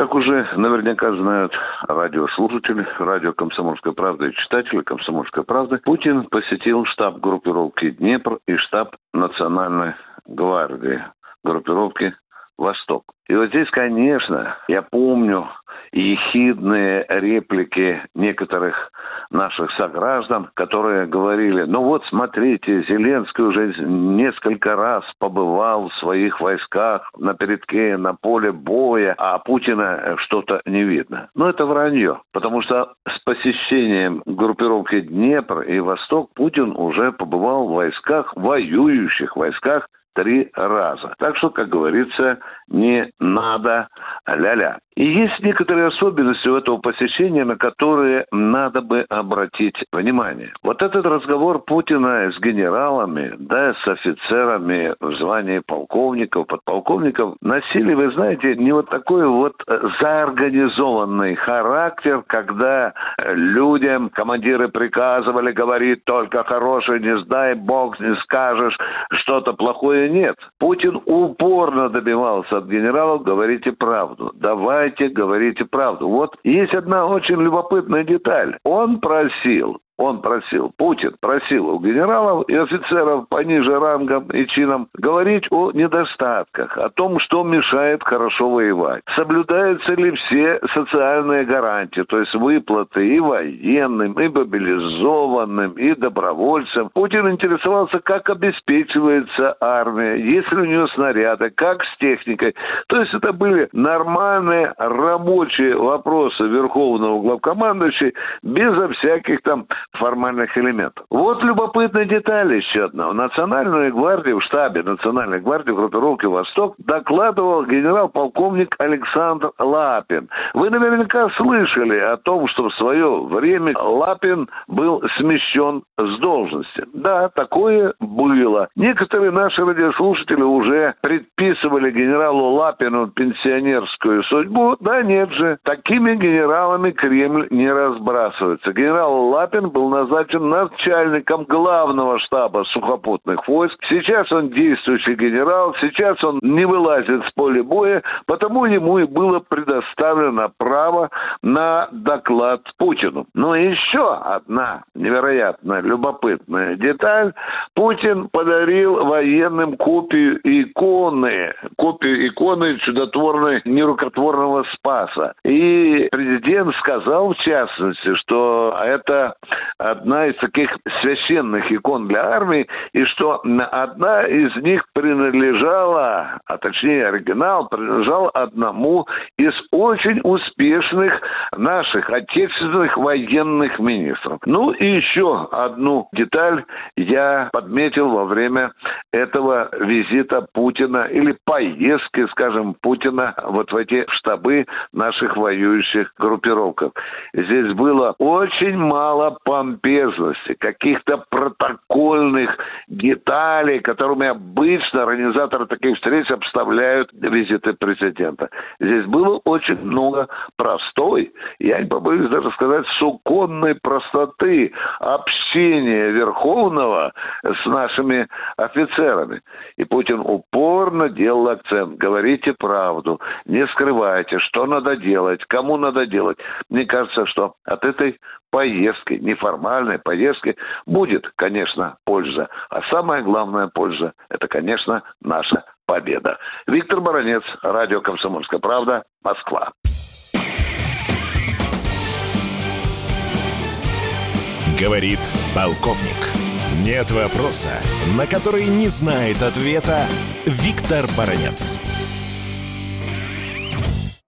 Как уже наверняка знают радиослушатели, радио «Комсомольская правда» и читатели «Комсомольской правды», Путин посетил штаб группировки «Днепр» и штаб Национальной гвардии группировки «Восток». И вот здесь, конечно, я помню ехидные реплики некоторых наших сограждан, которые говорили, ну вот смотрите, Зеленский уже несколько раз побывал в своих войсках на передке, на поле боя, а Путина что-то не видно. Но это вранье, потому что с посещением группировки Днепр и Восток Путин уже побывал в войсках, воюющих войсках три раза. Так что, как говорится, не надо ля-ля. И есть некоторые особенности у этого посещения, на которые надо бы обратить внимание. Вот этот разговор Путина с генералами, да, с офицерами в звании полковников, подполковников, носили, вы знаете, не вот такой вот заорганизованный характер, когда людям командиры приказывали говорить только хорошее, не сдай бог, не скажешь, что-то плохое нет. Путин упорно добивался от генералов, говорите правду. Давайте говорите правду. Вот есть одна очень любопытная деталь. Он просил он просил, Путин просил у генералов и офицеров пониже рангом и чином говорить о недостатках, о том, что мешает хорошо воевать. Соблюдаются ли все социальные гарантии, то есть выплаты и военным, и мобилизованным, и добровольцам. Путин интересовался, как обеспечивается армия, есть ли у нее снаряды, как с техникой. То есть это были нормальные рабочие вопросы Верховного главкомандующего безо всяких там формальных элементов. Вот любопытная деталь еще одна. В Национальной гвардии, в штабе Национальной гвардии группировки «Восток» докладывал генерал-полковник Александр Лапин. Вы наверняка слышали о том, что в свое время Лапин был смещен с должности. Да, такое было. Некоторые наши радиослушатели уже предписывали генералу Лапину пенсионерскую судьбу. Да нет же, такими генералами Кремль не разбрасывается. Генерал Лапин был был назначен начальником главного штаба сухопутных войск. Сейчас он действующий генерал, сейчас он не вылазит с поля боя, потому ему и было предоставлено право на доклад Путину. Но еще одна невероятно любопытная деталь. Путин подарил военным копию иконы, копию иконы чудотворной нерукотворного Спаса. И президент сказал, в частности, что это одна из таких священных икон для армии, и что одна из них принадлежала, а точнее оригинал, принадлежал одному из очень успешных наших отечественных военных министров. Ну и еще одну деталь я подметил во время этого визита Путина или поездки, скажем, Путина вот в эти штабы наших воюющих группировок. Здесь было очень мало помпезности, каких-то протокольных деталей, которыми обычно организаторы таких встреч обставляют визиты президента. Здесь было очень много простой, я не побоюсь даже сказать, суконной простоты общения Верховного с нашими офицерами. И Путин упорно делал акцент. Говорите правду, не скрывайте, что надо делать, кому надо делать. Мне кажется, что от этой поездки, неформальной поездки будет, конечно, польза. А самая главная польза – это, конечно, наша победа. Виктор Баранец, радио «Комсомольская правда», Москва. Говорит полковник. Нет вопроса, на который не знает ответа Виктор Баранец.